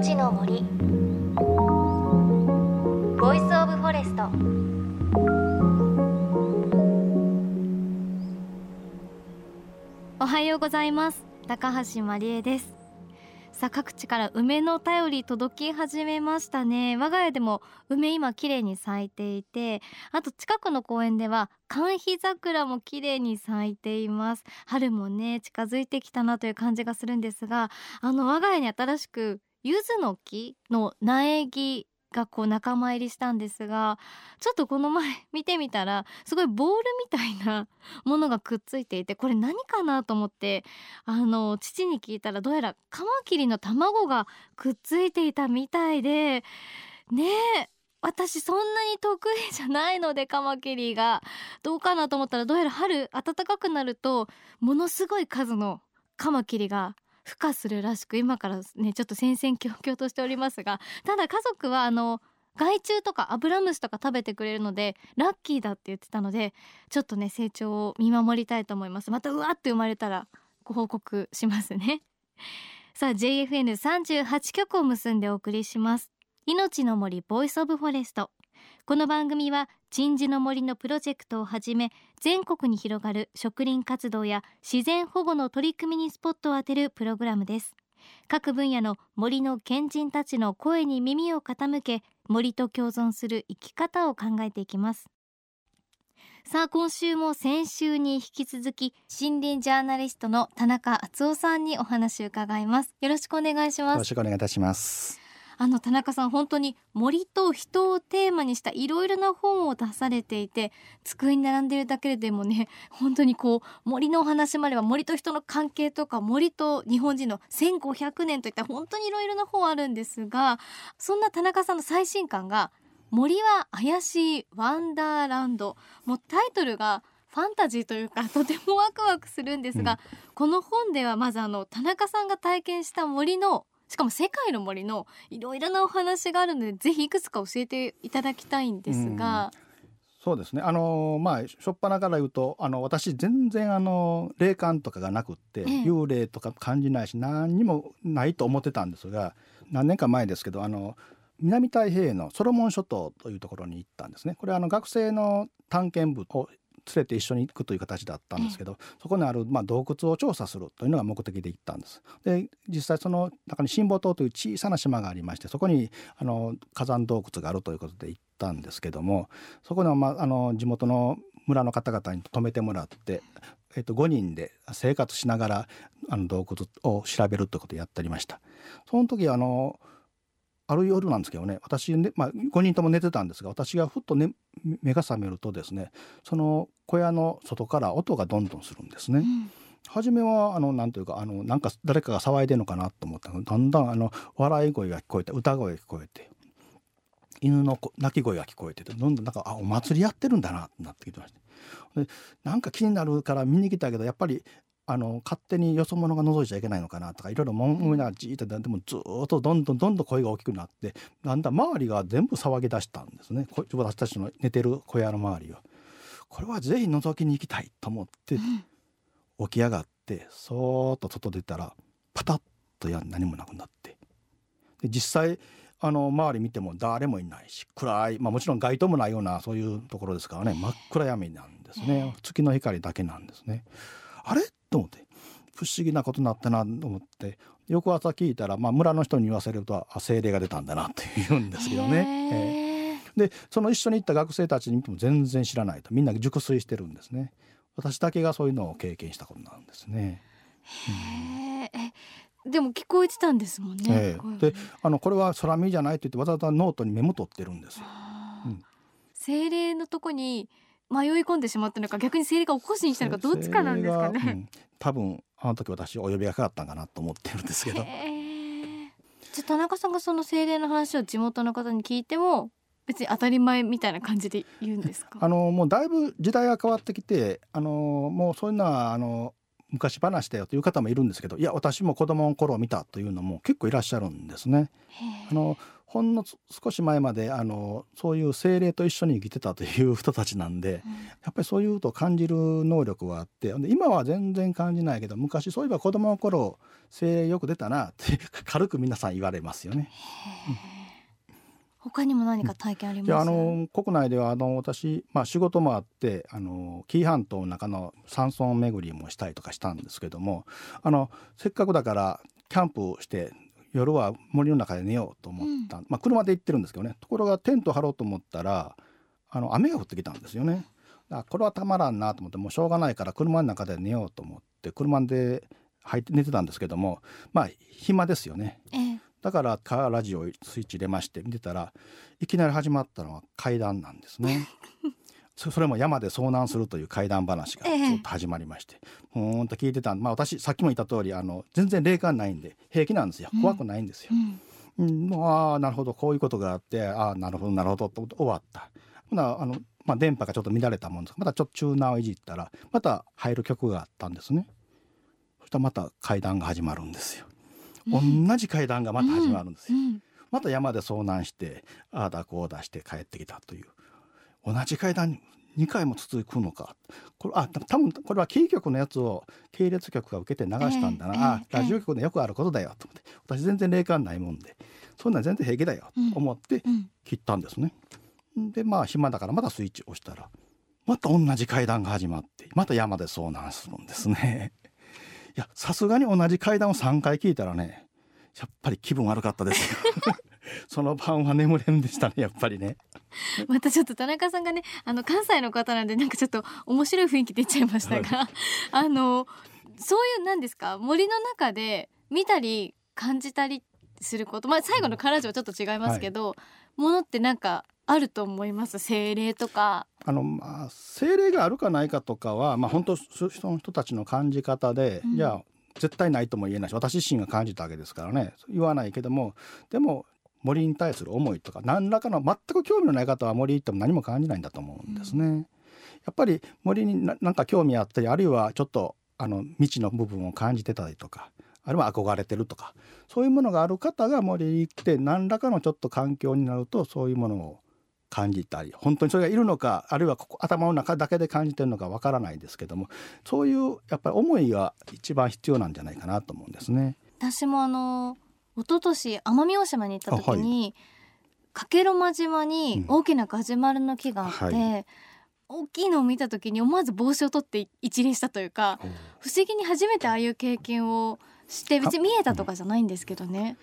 命の森。 Voice of Forest。おはようございます。高橋万里恵です。さあ各地から梅の便り届き始めましたね。我が家でも梅今綺麗に咲いていてあと近くの公園では寒緋桜も綺麗に咲いています。春もね近づいてきたなという感じがするんですがあの我が家に新しく柚子の木の苗木がこう仲間入りしたんですがちょっとこの前見てみたらすごいボールみたいなものがくっついていてこれ何かなと思ってあの父に聞いたらどうやらカマキリの卵がくっついていたみたいでねえ私そんなに得意じゃないのでカマキリが。どうかなと思ったらどうやら春暖かくなるとものすごい数のカマキリが孵化するらしく今からねちょっと戦々恐々としておりますがただ家族はあの害虫とかアブラムシとか食べてくれるのでラッキーだって言ってたのでちょっとね成長を見守りたいと思います。またうわって生まれたらご報告しますね。さあ JFN38 曲を結んでお送りします。命の森 Voice of Forest。この番組は鎮守の森のプロジェクトをはじめ全国に広がる植林活動や自然保護の取り組みにスポットを当てるプログラムです。各分野の森の賢人たちの声に耳を傾け森と共存する生き方を考えていきます。さあ今週も先週に引き続き森林ジャーナリストの田中敦夫さんにお話を伺います。よろしくお願いします。よろしくお願いいたします。あの田中さん本当に森と人をテーマにしたいろいろな本を出されていて机に並んでいるだけでもね 本当にこう森のお話もあれば森と人の関係とか森と日本人の1500年といった本当にいろいろな本あるんですがそんな田中さんの最新刊が森は怪しいワンダーランド。もうタイトルがファンタジーというかとてもワクワクするんですが、うん、この本ではまずあの田中さんが体験した森のしかも世界の森のいろいろなお話があるのでぜひいくつか教えていただきたいんですが。そうですねあのまあ初っ端から言うとあの私全然あの霊感とかがなくって、ええ、幽霊とか感じないし何にもないと思ってたんですが何年か前ですけどあの南太平洋のソロモン諸島というところに行ったんですね。これはあの学生の探検部を連れて一緒に行くという形だったんですけど、そこにある、まあ、洞窟を調査するというのが目的で行ったんです。で実際その中に神保島という小さな島がありましてそこにあの火山洞窟があるということで行ったんですけどもそこの,、まあ、あの地元の村の方々に泊めてもらって、えっと、5人で生活しながらあの洞窟を調べるということをやっておりました。その時あのある夜なんですけどね私ね、まあ、5人とも寝てたんですが私がふっと、ね、目が覚めるとですねその小屋の外から音がどんどんするんですね。うん。初めはあのなんというかあのなんか誰かが騒いでるのかなと思ったらだんだんあの笑い声が聞こえて歌声が聞こえて犬の鳴き声が聞こえてどんどんなんかあお祭りやってるんだなってなってきてましたでなんか気になるから見に来たけどやっぱりあの勝手によそ者が覗いちゃいけないのかなとかいろいろ思いながらじーっとでもずっとどんどんどんどん声が大きくなってだんだん周りが全部騒ぎ出したんですね。私たちの寝てる小屋の周りを。これはぜひ覗きに行きたいと思って起き上がってそーっと外出たらパタッとや何もなくなって。で実際あの周り見ても誰もいないし暗い、まあ、もちろん街灯もないようなそういうところですからね真っ暗闇なんですね。月の光だけなんですね。あれと思って不思議なことになったなと思って翌朝聞いたら、まあ、村の人に言わせると精霊が出たんだなって言うんですけどね。えー、でその一緒に行った学生たちにも全然知らないとみんな熟睡してるんですね。私だけがそういうのを経験したことなんですね。うん、でも聞こえてたんですもんね。えー、であのこれは空見じゃないと言ってわざわざノートにメモ取ってるんですよ。うん、精霊のとこに迷い込んでしまったのか逆に生理が起こしにしたのかどっちかなんですかね、うん、多分あの時私お呼びがかかったんかなと思ってるんですけど。じゃ田中さんがその精霊の話を地元の方に聞いても別に当たり前みたいな感じで言うんですか？あのもうだいぶ時代が変わってきてあのもうそういうのはあの昔話だよという方もいるんですけどいや私も子供の頃見たというのも結構いらっしゃるんですね。あのほんの少し前まであのそういう精霊と一緒に生きてたという人たちなんで、うん、やっぱりそういうと感じる能力はあって今は全然感じないけど昔そういえば子供の頃精霊よく出たなって軽く皆さん言われますよね。他にも何か体験あります、うん、あの国内ではあの私、まあ、仕事もあってあの紀伊半島の中の山村巡りもしたりとかしたんですけどもあのせっかくだからキャンプして夜は森の中で寝ようと思った、うん、まあ、車で行ってるんですけどね。ところがテント張ろうと思ったらあの雨が降ってきたんですよね。だこれはたまらんなと思ってもうしょうがないから車の中で寝ようと思って車で入って寝てたんですけどもまあ暇ですよね。ええだからカーラジオスイッチ入れまして見てたらいきなり始まったのは階段なんですね。それも山で遭難するという怪談話がずっと始まりまして、えー、うんと聞いてたまあ私さっきも言った通りあの全然霊感ないんで平気なんですよ怖くないんですよ。うん、うん、ああなるほどこういうことがあってああなるほどなるほどと終わった。ほなあのまあ、電波がちょっと乱れたもんですまたちょっとチューナーをいじったらまた入る曲があったんですね。そしたらまた階段が始まるんですよ。同じ階段がまた始まるんですよ。また山で遭難してああだこうだして帰ってきたという。同じ階段2回も続くのか。これあ多分これはキー局のやつを系列局が受けて流したんだな、えー、あラジオ局でよくあることだよと思って。私全然霊感ないもんで。そんなん全然平気だよと思って切ったんですね。うん、でまあ暇だからまたスイッチ押したらまた同じ階段が始まってまた山で遭難するんですね。いやさすがに同じ階段を3回聞いたらねやっぱり気分悪かったです その晩は眠れんでしたねやっぱりね。またちょっと田中さんがねあの関西の方なんでなんかちょっと面白い雰囲気出ちゃいましたが、はい、あのそういうなんですか？森の中で見たり感じたりすることまあ最後の彼女はちょっと違いますけど、はい、ものってなんかあると思います。精霊とか。あのまあ精霊があるかないかとかはまあ本当その人たちの感じ方で、うん、じゃあ絶対ないとも言えないし私自身が感じたわけですからね。言わないけどもでも森に対する思いとか何らかの全く興味のない方は森行っても何も感じないんだと思うんですね。うん、やっぱり森に何か興味あったりあるいはちょっとあの未知の部分を感じてたりとかあるいは憧れてるとかそういうものがある方が森に行って何らかのちょっと環境になるとそういうものを感じたり本当にそれがいるのかあるいはここ頭の中だけで感じてるのかわからないですけどもそういうやっぱり思いが一番必要なんじゃないかなと思うんですね。私もあの一昨年奄美大島に行った時に、加計呂間島に大きなガジュマルの木があって、うんはい、大きいのを見た時に思わず帽子を取って一礼したというか不思議に初めてああいう経験をして別に見えたとかじゃないんですけどね。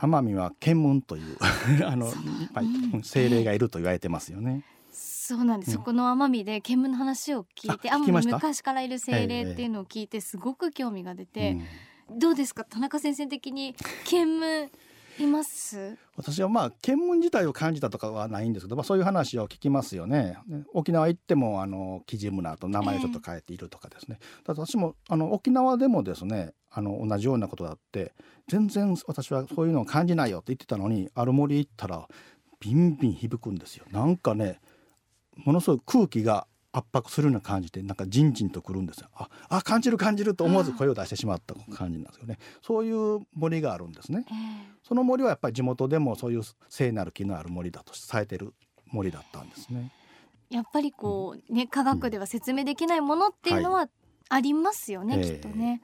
奄美は検問というあの、まあ、精霊がいると言われてますよね。そうなんです、うん、そこの奄美で検問の話を聞いて奄美昔からいる精霊っていうのを聞いてすごく興味が出て、ええ、どうですか田中先生的に検問います？私はまあ検問自体を感じたとかはないんですけど、まあ、そういう話を聞きますよね。沖縄行ってもあのキジムナと名前をちょっと変えているとかですね、えー、私もあの沖縄でもですねあの同じようなことがあって全然私はそういうのを感じないよって言ってたのにある森行ったらビンビン響くんですよ。なんかねものすごい空気が圧迫するような感じでなんかじんじんとくるんですよ。ああ感じる感じると思わず声を出してしまった感じなんですよね。そういう森があるんですね、えー、その森はやっぱり地元でもそういう聖なる木のある森だとされてる森だったんですね。やっぱりこう、ね科学では説明できないものっていうのはありますよね、はい、きっとね、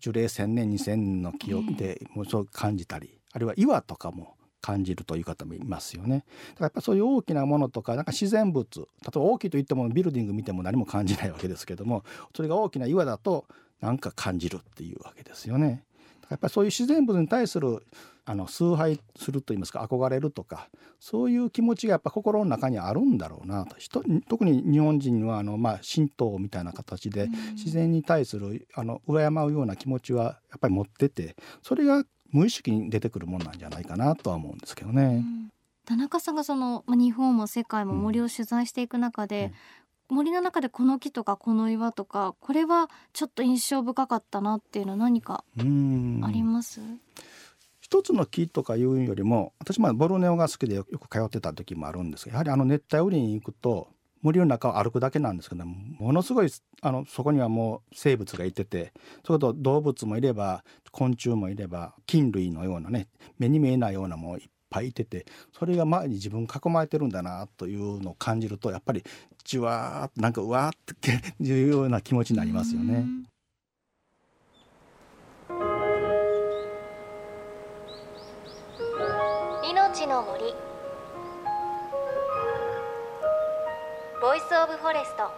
樹齢1,000年2,000年の木をでもうそう感じたりあるいは岩とかも感じるという方もいますよね。だからやっぱそういう大きなものとかなんか自然物例えば大きいと言ってもビルディング見ても何も感じないわけですけどもそれが大きな岩だとなんか感じるっていうわけですよね。やっぱりそういう自然物に対するあの崇拝すると言いますか憧れるとかそういう気持ちがやっぱ心の中にあるんだろうなと特に日本人はあの、まあ、神道みたいな形で自然に対するあの敬うような気持ちはやっぱり持っててそれが無意識に出てくるもんなんじゃないかなとは思うんですけどね。うん、田中さんがその、まあ、日本も世界も森を取材していく中で、うん、森の中でこの木とかこの岩とかこれはちょっと印象深かったなっていうのは何かあります？一つの木とかいうよりも私まあボルネオが好きでよく通ってた時もあるんですがやはりあの熱帯雨林に行くと森の中を歩くだけなんですけどものすごいあのそこにはもう生物がいててそれと動物もいれば昆虫もいれば菌類のようなね目に見えないようなものいっぱいいててそれが前に自分囲まれてるんだなというのを感じるとやっぱりじわーっとなんかうわーって いうような気持ちになりますよね。Voice of Forest。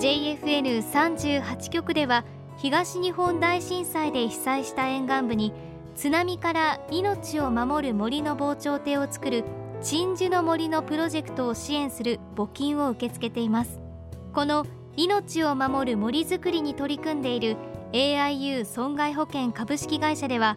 JFN38 局では東日本大震災で被災した沿岸部に津波から命を守る森の防潮堤を作る鎮守の森のプロジェクトを支援する募金を受け付けています。この命を守る森づくりに取り組んでいる AIU 損害保険株式会社では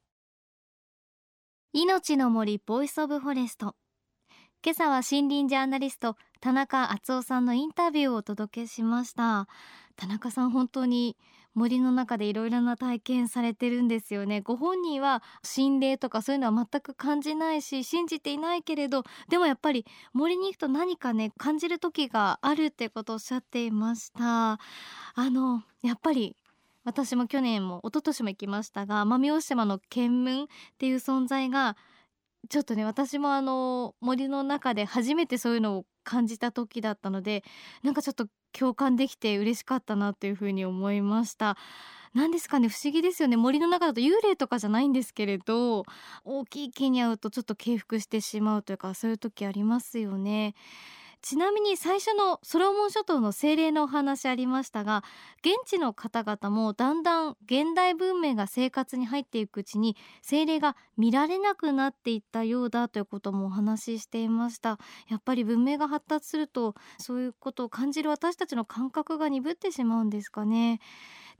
命の森 Voice of Forest。今朝は森林ジャーナリスト田中淳夫さんのインタビューをお届けしました。田中さん本当に森の中でいろいろな体験されてるんですよね。ご本人は心霊とかそういうのは全く感じないし信じていないけれどでもやっぱり森に行くと何かね感じる時があるってことをおっしゃっていました。あのやっぱり私も去年も一昨年も行きましたが奄美大島の県民っていう存在がちょっとね私もあの森の中で初めてそういうのを感じた時だったのでなんかちょっと共感できて嬉しかったなというふうに思いました。何ですかね不思議ですよね。森の中だと幽霊とかじゃないんですけれど大きい木に遭うとちょっと敬服してしまうというかそういう時ありますよね。ちなみに最初のソロモン諸島の精霊のお話ありましたが現地の方々もだんだん現代文明が生活に入っていくうちに精霊が見られなくなっていったようだということもお話ししていました。やっぱり文明が発達するとそういうことを感じる私たちの感覚が鈍ってしまうんですかね。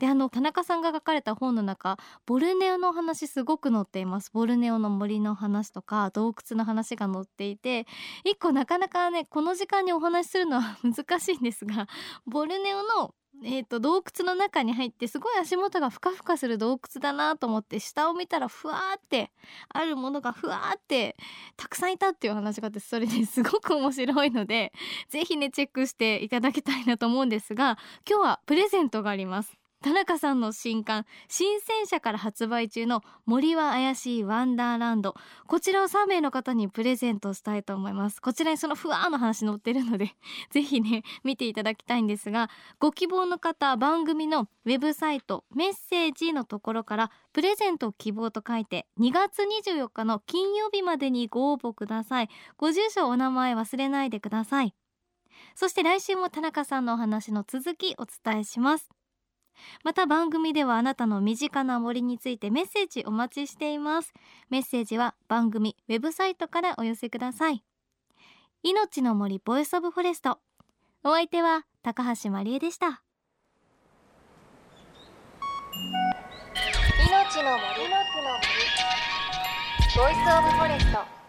であの田中さんが書かれた本の中ボルネオの話すごく載っています。ボルネオの森の話とか洞窟の話が載っていて一個なかなかねこの時間にお話しするのは 難しいんですがボルネオのえーと、洞窟の中に入ってすごい足元がふかふかする洞窟だなと思って下を見たらふわーってあるものがふわーってたくさんいたっていう話があってそれですごく面白いので是非ねチェックしていただきたいなと思うんですが今日はプレゼントがあります。田中さんの新刊新鮮社から発売中の森は怪しいワンダーランド。こちらを3名の方にプレゼントしたいと思います。こちらにそのふわーの話載ってるので ぜひね見ていただきたいんですがご希望の方番組のウェブサイトメッセージのところからプレゼント希望と書いて2月24日の金曜日までにご応募ください。ご住所お名前忘れないでください。そして来週も田中さんのお話の続きお伝えします。また番組ではあなたの身近な森についてメッセージお待ちしています。メッセージは番組ウェブサイトからお寄せください。命の森 Voice of Forest。お相手は高橋万里恵でした。命の森。の森。 Voice of Forest。